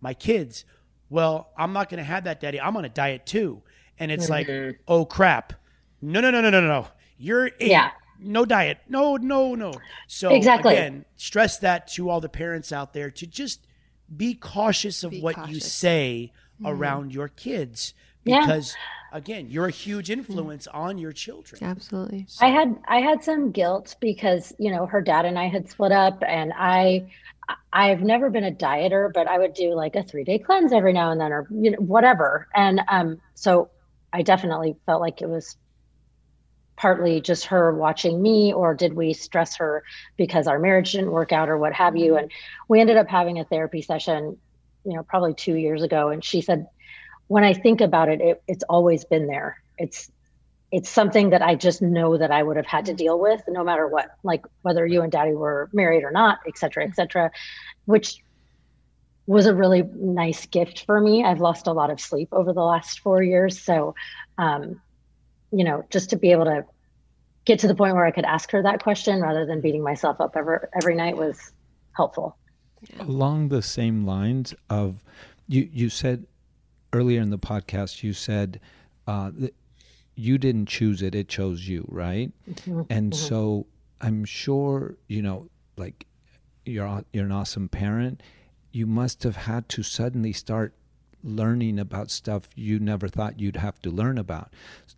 my kids. Well, I'm not going to have that, Daddy. I'm on a diet too, and it's like, Mhm. oh crap! No, no, no, no, no, no, no. You're eight. Yeah. No diet. No, no, no. So Exactly. again, stress that to all the parents out there to just be cautious of Be what you cautious. say Mhm. around your kids Yeah. because again, you're a huge influence on your children. Absolutely. I had I had some guilt because you know her dad and I had split up, and I I've never been a dieter, but I would do like a three day cleanse every now and then, or you know whatever. And um, so I definitely felt like it was partly just her watching me, or did we stress her because our marriage didn't work out, or what have you? And we ended up having a therapy session, you know, probably two years ago, and she said, when I think about it, it it's always been there. It's it's something that I just know that I would have had to deal with no matter what, like whether you and daddy were married or not, et cetera, et cetera, which was a really nice gift for me. I've lost a lot of sleep over the last four years. So, um, you know, just to be able to get to the point where I could ask her that question rather than beating myself up every, every night was helpful. along the same lines of you you said earlier in the podcast you said uh, that you didn't choose it it chose you right Mhm, and mhm. so i'm sure you know like you're you're an awesome parent you must have had to suddenly start learning about stuff you never thought you'd have to learn about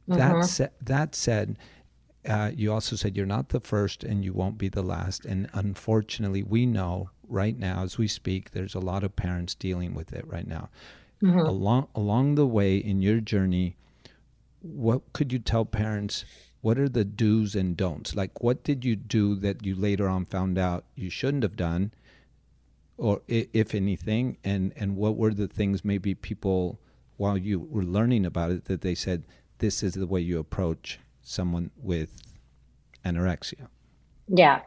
that Mhm. sa- that said uh, you also said you're not the first and you won't be the last. And unfortunately, we know right now, as we speak, there's a lot of parents dealing with it right now. Mhm. Along along the way in your journey, what could you tell parents? What are the do's and don'ts? Like, what did you do that you later on found out you shouldn't have done, or if anything? And and what were the things maybe people while you were learning about it that they said this is the way you approach someone with anorexia? Yeah.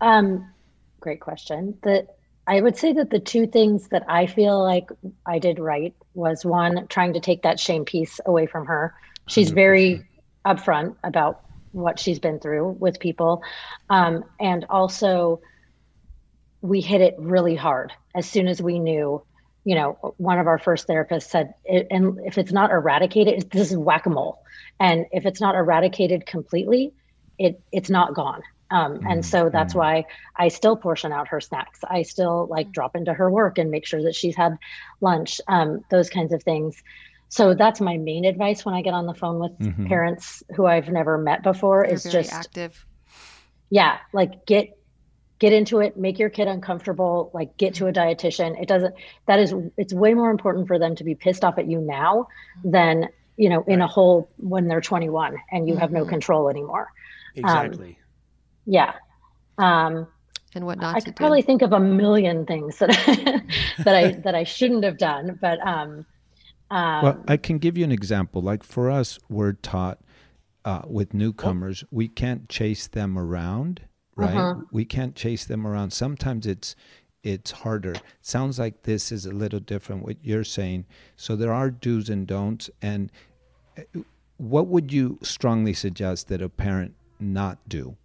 Um, great question. The I would say that the two things that I feel like I did right was one, trying to take that shame piece away from her. She's very upfront about what she's been through with people. Um, and also, we hit it really hard as soon as we knew. You know, one of our first therapists said, "It- and if it's not eradicated, this is whack a mole. And if it's not eradicated completely, it it's not gone. Um, and so that's why I still portion out her snacks. I still like drop into her work and make sure that she's had lunch, um, those kinds of things. So that's my main advice when I get on the phone with Mhm. parents who I've never met before You're is very just active. yeah, like get get into it, make your kid uncomfortable, like get to a dietitian. It doesn't that is it's way more important for them to be pissed off at you now than, you know, in a hole when they're 21 and you have no Mhm. control anymore. Um, Exactly. yeah. Um, and what not I to could do. probably think of a million things that I, that I that I shouldn't have done, but um, um, well, I can give you an example. Like for us, we're taught uh, with newcomers, we can't chase them around, right? Uh-huh. We can't chase them around. Sometimes it's it's harder. Sounds like this is a little different what you're saying. So there are do's and don'ts. And uh, what would you strongly suggest that a parent not do?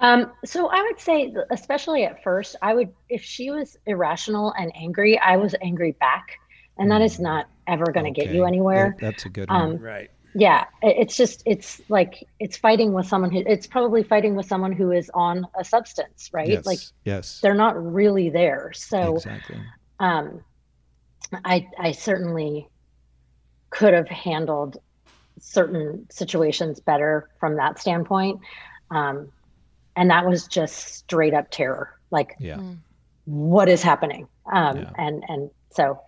Um, so I would say, especially at first, I would, if she was irrational and angry, I was angry back and that is not ever going to get you anywhere. That- that's a good Um, one. Right. Yeah, it's just it's like it's fighting with someone who it's probably fighting with someone who is on a substance, right? Yes, Like yes. they're not really there. So Exactly. um, I I certainly could have handled certain situations better from that standpoint, um, and that was just straight up terror. Like, Yeah. what is happening? Um, Yeah. And and so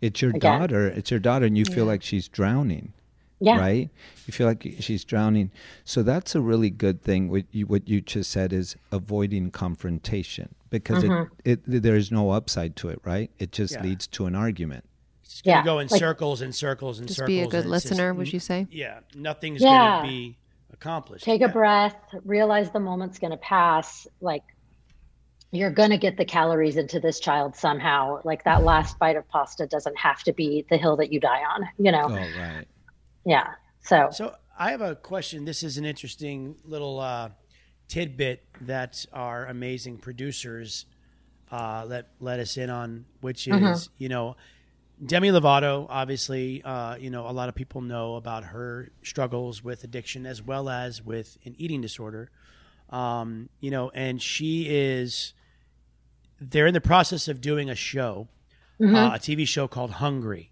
It's your Again. daughter. It's your daughter, and you feel like she's drowning. Yeah. Right. You feel like she's drowning. So that's a really good thing. What you what you just said is avoiding confrontation because Mhm. it, it there is no upside to it. Right. It just Yeah. leads to an argument. It's going Yeah, go in like- circles and circles and Just circles. be a good and it's just- listener, would you say? Yeah, nothing's Yeah. going to be accomplished. take a breath, realize the moment's going to pass. Like you're going to get the calories into this child somehow. Like that last bite of pasta doesn't have to be the hill that you die on, you know? Oh right. Yeah. So, So I have a question. This is an interesting little uh, tidbit that our amazing producers uh, let let us in on, which is Mhm. you know Demi Lovato. Obviously, uh, you know a lot of people know about her struggles with addiction as well as with an eating disorder. Um, you know, and she is. They're in the process of doing a show, Mhm. uh, a TV show called Hungry,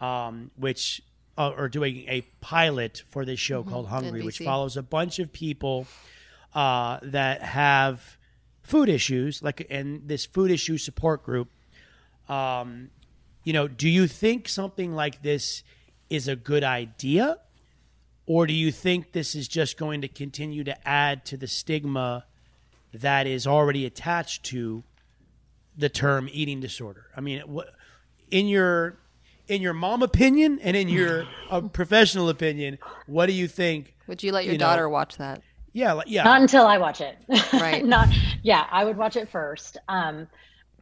um, which uh, or doing a pilot for this show called Hungry, which follows a bunch of people uh, that have food issues, like and this food issue support group. Um, you know, do you think something like this is a good idea, or do you think this is just going to continue to add to the stigma that is already attached to the term eating disorder? I mean, what in your in your mom opinion and in your uh, professional opinion, what do you think? Would you let your you know- daughter watch that? Yeah, like, yeah. not until I watch it. Right. not, yeah, I would watch it first. Um,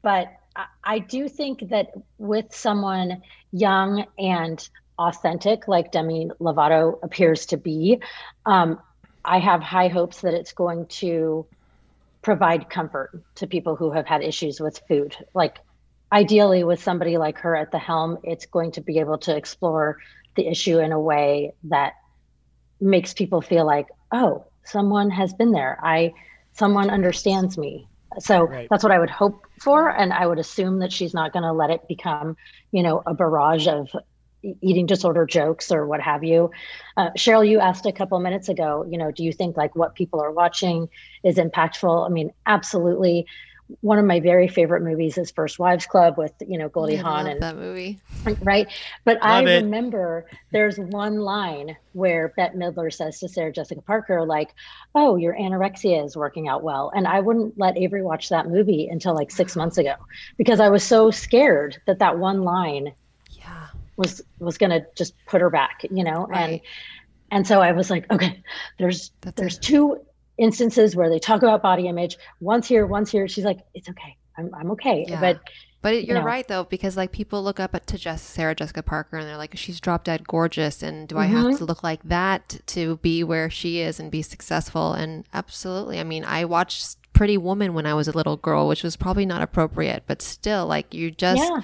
but I, I do think that with someone young and authentic, like Demi Lovato appears to be, um, I have high hopes that it's going to provide comfort to people who have had issues with food. Like, ideally, with somebody like her at the helm, it's going to be able to explore the issue in a way that makes people feel like, oh, someone has been there. I, someone understands me. So Right. that's what I would hope for, and I would assume that she's not going to let it become, you know, a barrage of eating disorder jokes or what have you. Uh, Cheryl, you asked a couple minutes ago, you know, do you think like what people are watching is impactful? I mean, absolutely. One of my very favorite movies is First Wives Club with, you know, Goldie Yeah, Hawn and that movie. right? But I it. remember there's one line where Bette Midler says to Sarah Jessica Parker, like, "Oh, your anorexia is working out well," and I wouldn't let Avery watch that movie until like six months ago because I was so scared that that one line Yeah. was was gonna just put her back, you know, and Right. and so I was like, okay, there's That's there's two instances where they talk about body image. Once here, once here. She's like, it's okay. I'm I'm okay. Yeah. But But it, you're know. right though, because like people look up at, to Jess, Sarah Jessica Parker and they're like, she's drop dead gorgeous, and do I have Mhm. to look like that to be where she is and be successful? And absolutely, I mean, I watched Pretty Woman when I was a little girl, which was probably not appropriate, but still, like you just Yeah.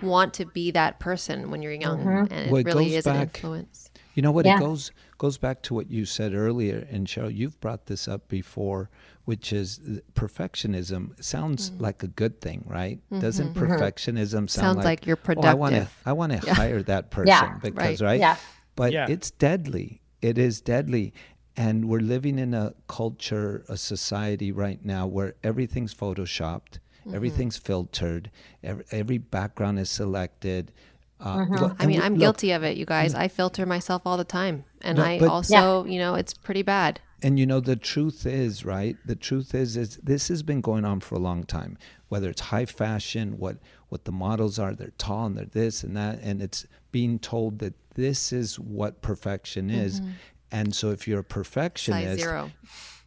want to be that person when you're young, Mhm. and it Well, it really goes is an influence. You know what? Yeah. It goes goes back to what you said earlier, and Cheryl, you've brought this up before, which is perfectionism sounds like a good thing, right? Doesn't Mhm. perfectionism sound Sounds like, like you're "Oh, I want to productive." I want to Yeah. hire that person Yeah, because right. right? Yeah. But Yeah. it's deadly. It is deadly. And we're living in a culture, a society right now where everything's photoshopped, Mm-hmm. everything's filtered, every, every background is selected. Uh, Mhm. look- I mean, we- I'm look, guilty of it, you guys. I filter myself all the time, and No, I but- also, you know, it's pretty bad. And you know the truth is, right? The truth is, is this has been going on for a long time. Whether it's high fashion, what what the models are, they're tall and they're this and that, and it's being told that this is what perfection is. And so, if you're a Mm-hmm. Size perfectionist, zero.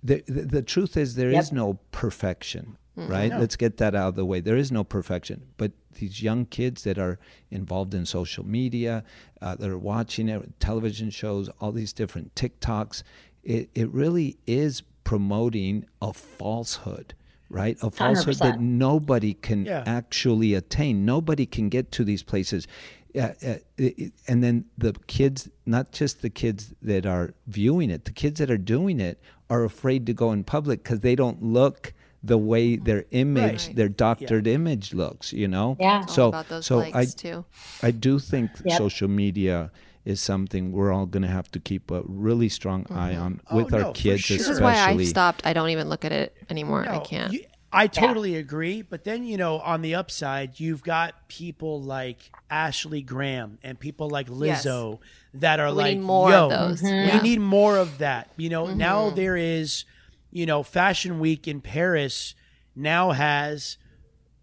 the, the the truth is there is Yep. no perfection, right? No. Let's get that out of the way. There is no perfection, but these young kids that are involved in social media, uh, that are watching it, television shows, all these different TikToks, it, it really is promoting a falsehood, right? A falsehood that 100%. nobody can Yeah. actually attain. Nobody can get to these places. Uh, uh, it- and then the kids, not just the kids that are viewing it, the kids that are doing it are afraid to go in public because they don't look the way their image, Right. their doctored image looks. You know. Yeah. It's all So, about those so likes, I, too. I do think Yep. social media is something we're all going to have to keep a really strong eye on Oh, with no, our for kids, sure. This is why I stopped. I don't even look at it anymore. I can't. you- I totally agree. But then, you know, on the upside, you've got people like Ashley Graham and people like Yes. Lizzo that are We like, need more yo, of those. we. Yeah. need more of that. You know, now Mhm. there is, you know, Fashion Week in Paris now has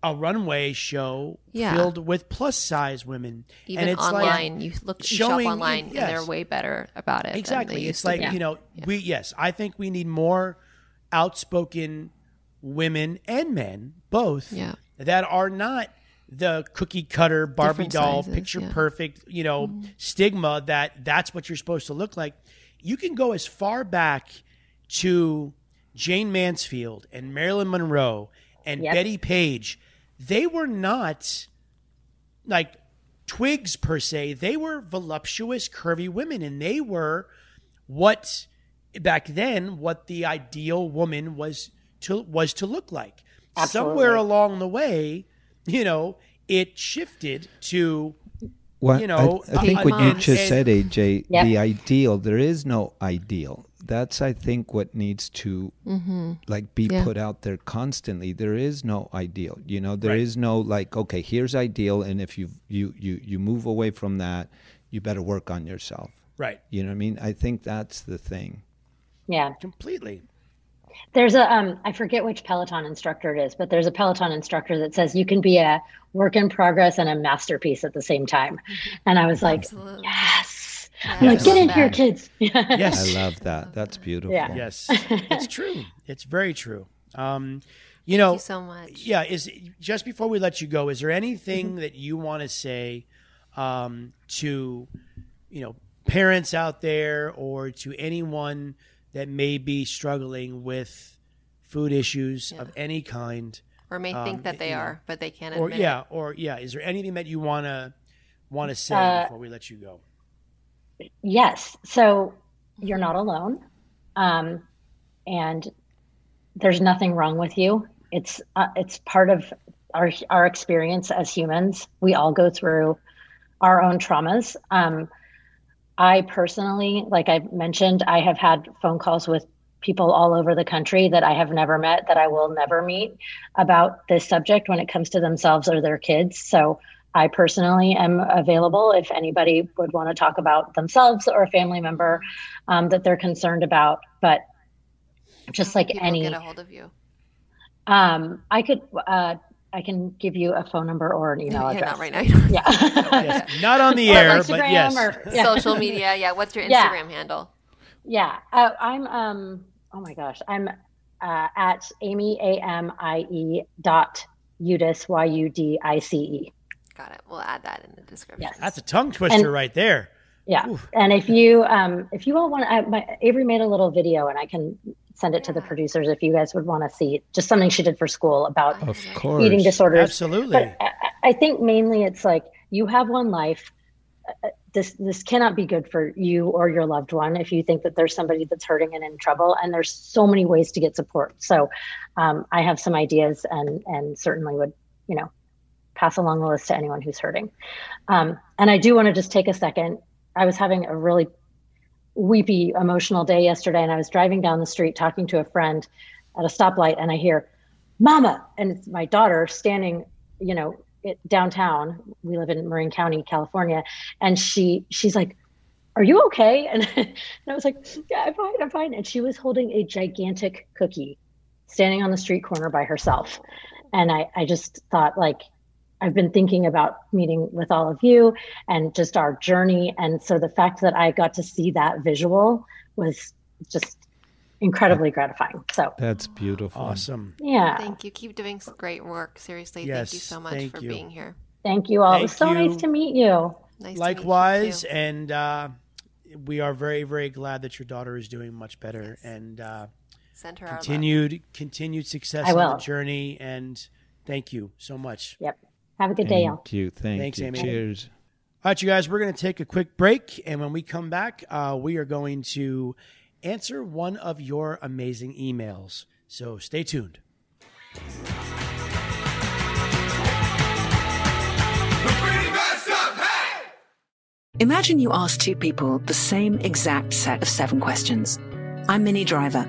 a runway show Yeah. filled with plus size women. Even and it's online, like you look you showing- shop online, yes. and they're way better about it. than they Exactly. used It's to like, you know, we yes, I think we need more outspoken women and men, both, Yeah. that are not the cookie cutter Barbie Different doll, sizes, picture yeah. Mm-hmm. perfect, you know, stigma that that's what you're supposed to look like. You can go as far back to Jayne Mansfield and Marilyn Monroe and Yep. Bettie Page. They were not like twigs per se. They were voluptuous, curvy women, and they were what back then what the ideal woman was to was to look like. Somewhere along the way, you know, it shifted to Well, you know, I, I think what you just and- said, AJ, Yep. the ideal, there is no ideal. That's, I think, what needs to Mhm. like be Yeah. put out there constantly. There is no ideal. You know, there is Right. no like, okay, here's ideal, and if you you you you move away from that, you better work on yourself. right You know what I mean? I think that's the thing. Yeah. completely. There's a um I forget which Peloton instructor it is, but there's a Peloton instructor that says you can be a work in progress and a masterpiece at the same time. And I was like, Absolutely. Yes. I'm like, get love in here, kids. Yes. I love that. That's beautiful. Yeah. Yes, it's true. It's very true. Um, you know, you so much. yeah. Is just before we let you go, is there anything Mm-hmm. that you want to say um, to you know parents out there or to anyone that may be struggling with food issues of any kind, or may um, think that they you know, are, but they can't or admit yeah, it. or yeah. Is there anything that you want to want to say Uh, before we let you go? Yes. So you're not alone. Um, and there's nothing wrong with you. It's uh, it's part of our our experience as humans. We all go through our own traumas. Um, I personally, like I mentioned, I have had phone calls with people all over the country that I have never met, that I will never meet about this subject when it comes to themselves or their kids. So I personally am available if anybody would want to talk about themselves or a family member um, that they're concerned about. But just like People any, get a hold of you. um, I could, uh, I can give you a phone number or an email yeah, address. not right now. Yeah. Yes. Not on the Or air, but yes. or- yeah. Social media. Yeah. What's your Yeah. Instagram handle? Yeah, uh, I'm. Um. Oh my gosh, I'm uh, at Amy A M I E dot Yudice Y U D I C E. Got it. We'll add that in the description. Yes. That's a tongue twister And- right there. Yeah, Oof. and if you um if you all want, I, my Avery made a little video, and I can send it to the producers if you guys would want to see. Just something she did for school about Of course. eating disorders. Absolutely. But I, I think mainly it's like you have one life. Uh, This this cannot be good for you or your loved one if you think that there's somebody that's hurting and in trouble. And there's so many ways to get support. So um, I have some ideas and and certainly would you know pass along the list to anyone who's hurting. Um, and I do want to just take a second. I was having a really weepy, emotional day yesterday, and I was driving down the street talking to a friend at a stoplight, and I hear, "Mama!" and it's my daughter standing, you know, it, downtown. We live in Marin County, California, and she she's like, "Are you okay?" And, and I was like, "Yeah, I'm fine, I'm fine." And she was holding a gigantic cookie, standing on the street corner by herself, and I I just thought like. I've been thinking about meeting with all of you and just our journey. And so the fact that I got to see that visual was just incredibly gratifying. So, That's beautiful. Awesome. yeah. Thank you. Keep doing s- great work. Seriously, thank you so much thank for you. being here. Thank you all. it was so Thank nice to meet you. Nice Likewise, to meet you and uh, we are very, very glad that your daughter is doing much better. And uh, Send her our continued continued success I on the journey, and thank you so much. Yep. Have a good day, y'all. Thank you. Thank Thanks, you. Amy. Cheers. All right, you guys, we're going to take a quick break. And when we come back, uh, we are going to answer one of your amazing emails. So stay tuned. Imagine you ask two people the same exact set of seven questions. I'm Minnie Driver,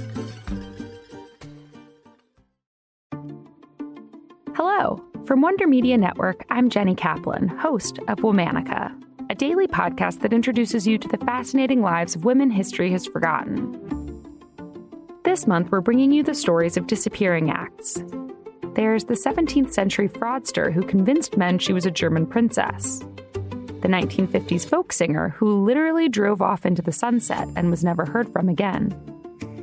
From Wonder Media Network, I'm Jenny Kaplan, host of Womanica, a daily podcast that introduces you to the fascinating lives of women history has forgotten. This month, we're bringing you the stories of disappearing acts. There's the 17th century fraudster who convinced men she was a German princess, the 1950s folk singer who literally drove off into the sunset and was never heard from again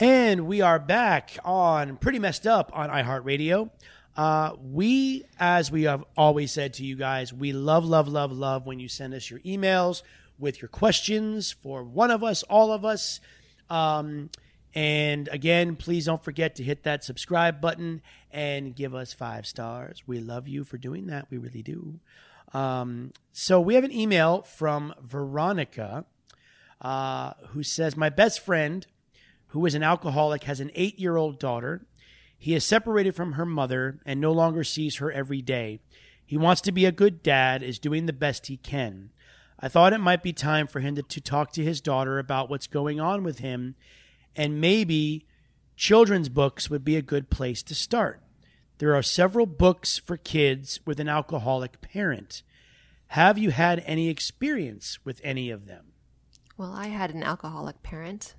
And we are back on Pretty Messed Up on iHeartRadio. Uh, we, as we have always said to you guys, we love, love, love, love when you send us your emails with your questions for one of us, all of us. Um, and again, please don't forget to hit that subscribe button and give us five stars. We love you for doing that. We really do. Um, so we have an email from Veronica uh, who says, My best friend who is an alcoholic, has an eight year old daughter. He is separated from her mother and no longer sees her every day. He wants to be a good dad, is doing the best he can. I thought it might be time for him to, to talk to his daughter about what's going on with him, and maybe children's books would be a good place to start. There are several books for kids with an alcoholic parent. Have you had any experience with any of them? Well, I had an alcoholic parent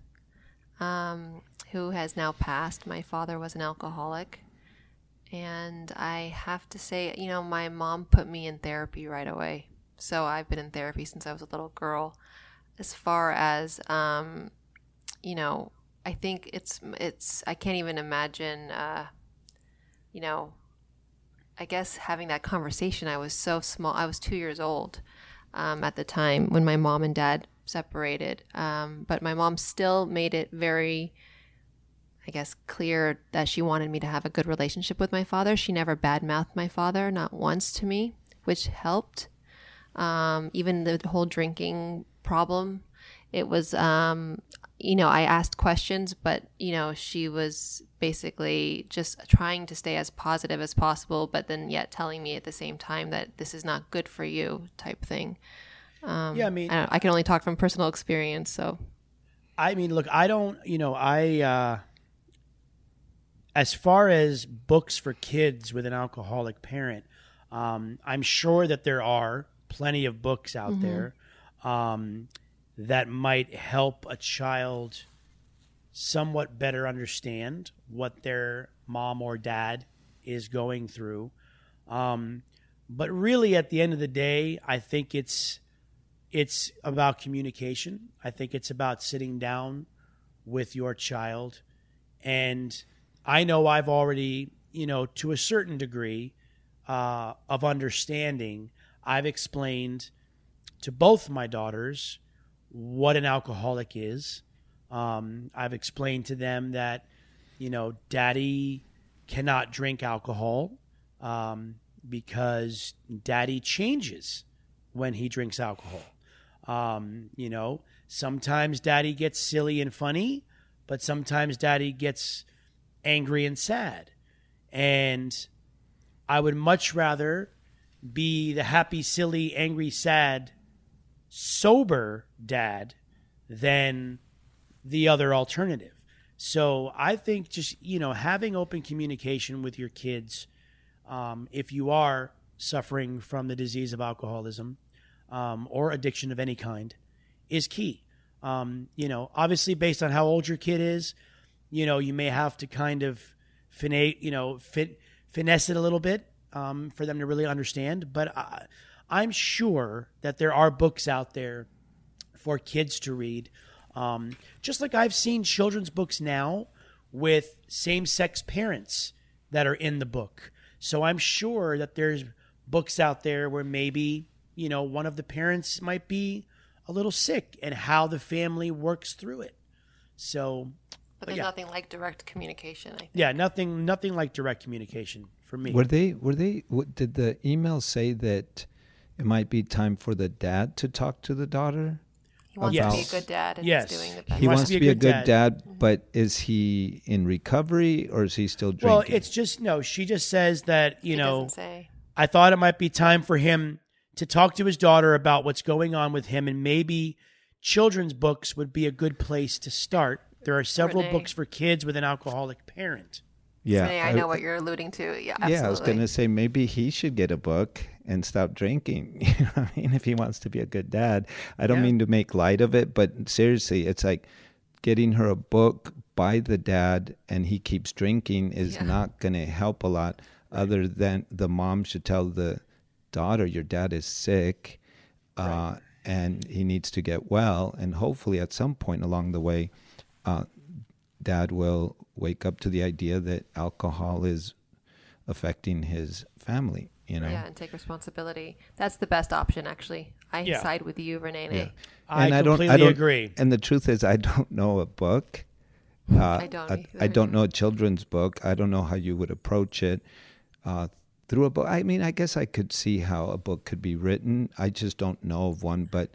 um, who has now passed. My father was an alcoholic. And I have to say, you know, my mom put me in therapy right away. So I've been in therapy since I was a little girl. As far as, um, you know, I think it's, it's, I can't even imagine, uh, you know, I guess having that conversation, I was so small. I was two years old um, at the time when my mom and dad separated. Um, but my mom still made it very, I guess, clear that she wanted me to have a good relationship with my father. She never badmouthed my father, not once to me, which helped. Um, even the whole drinking problem, it was, um, you know, I asked questions, but, you know, she was basically just trying to stay as positive as possible, but then yet telling me at the same time that this is not good for you type thing. Um, Yeah, I mean- I, I can only talk from personal experience, so. I mean, look, I don't, you know, I, uh, as far as books for kids with an alcoholic parent, um, I'm sure that there are plenty of books out Mhm. there um, that might help a child somewhat better understand what their mom or dad is going through. Um, but really, at the end of the day, I think it's it's about communication. I think it's about sitting down with your child. And I know I've already, you know, to a certain degree uh, of understanding, I've explained to both my daughters what an alcoholic is. Um, I've explained to them that, you know, daddy cannot drink alcohol um, because daddy changes when he drinks alcohol. Um, you know, sometimes daddy gets silly and funny, but sometimes daddy gets angry and sad. And I would much rather be the happy, silly, angry, sad, sober dad than the other alternative. So I think just, you know, having open communication with your kids, um, if you are suffering from the disease of alcoholism um, or addiction of any kind, is key. Um, you know, obviously based on how old your kid is, you know, you may have to kind of finesse, you know, fit, finesse it a little bit um, for them to really understand. But I, I'm sure that there are books out there for kids to read. Um, just like I've seen children's books now with same sex parents that are in the book. So I'm sure that there's books out there where maybe, you know, one of the parents might be a little sick and how the family works through it. So, But there's yeah. nothing like direct communication. I think. Yeah, nothing nothing like direct communication for me. Were they? Were they? what- Did the email say that it might be time for the dad to talk to the daughter? He wants to be a good dad and Yes. he's doing the best. He wants to be a good dad, mm-hmm. but is he in recovery or is he still drinking? Well, it's just no. She just says that you He know. say. I thought it might be time for him to talk to his daughter about what's going on with him, and maybe children's books would be a good place to start. There are several Renee. books for kids with an alcoholic parent. yeah, Renee, I know what you're alluding to. Yeah, absolutely. Yeah, I was gonna say maybe he should get a book and stop drinking. You know what I mean, if he wants to be a good dad, I don't Yeah. mean to make light of it, but seriously, it's like getting her a book by the dad, and he keeps drinking is Yeah. not gonna help a lot. Other than the mom should tell the daughter, "Your dad is sick." Uh, and he needs to get well, and hopefully, at some point along the way, uh, dad will wake up to the idea that alcohol is affecting his family. You know, Yeah, and take responsibility. That's the best option, actually. I Yeah. side with you, Renee. Yeah. I and I don't, I don't agree. And the truth is, I don't know a book. Uh, I don't I. I don't know a children's book. I don't know how you would approach it uh, through a book. I mean, I guess I could see how a book could be written. I just don't know of one. But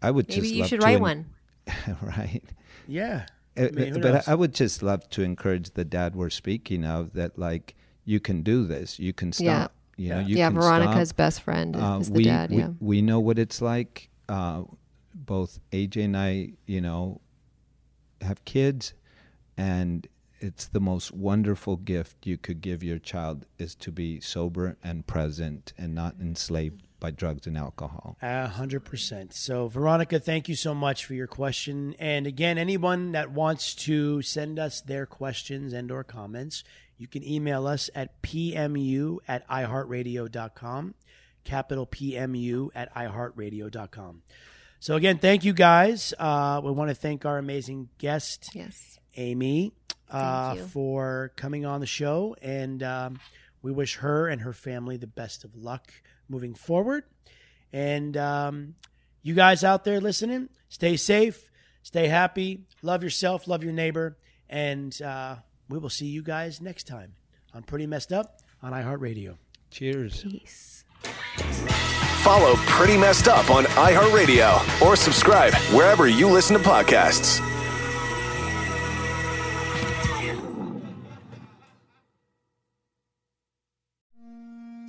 I would just Maybe just you love should to write en- one. right. Yeah, Uh, I mean, but knows? I I would just love to encourage the dad we're speaking of that, like, you can do this. You can stop. Yeah. You know, Yeah. you Yeah, can Veronica's stop. best friend Uh, is the we, dad, we- yeah. we know what it's like. Uh, both AJ and I, you know, have kids, and it's the most wonderful gift you could give your child is to be sober and present and not enslaved by drugs and alcohol. A hundred percent. So, Veronica, thank you so much for your question. And again, anyone that wants to send us their questions and or comments, you can email us at pmu at iheartradio.com, capital PMU at iheartradio.com. So again, thank you guys. Uh, we want to thank our amazing guest, Yes. Amy, uh, for coming on the show. And um, we wish her and her family the best of luck moving forward. And um, you guys out there listening, stay safe, stay happy, love yourself, love your neighbor, And uh, we will see you guys next time on Pretty Messed Up on iHeartRadio. Cheers. Peace. Follow Pretty Messed Up on iHeartRadio or subscribe wherever you listen to podcasts.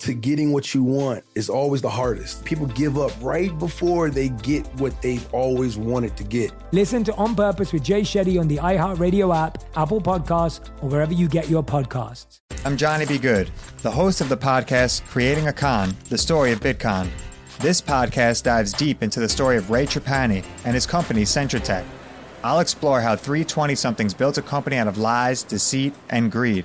to getting what you want is always the hardest. People give up right before they get what they've always wanted to get. Listen to On Purpose with Jay Shetty on the iHeartRadio app, Apple Podcasts, or wherever you get your podcasts. I'm Johnny B. Good, the host of the podcast Creating a Con, the story of Bitcon. This podcast dives deep into the story of Ray Trapani and his company Centra Tech. I'll explore how 320 somethings built a company out of lies, deceit, and greed.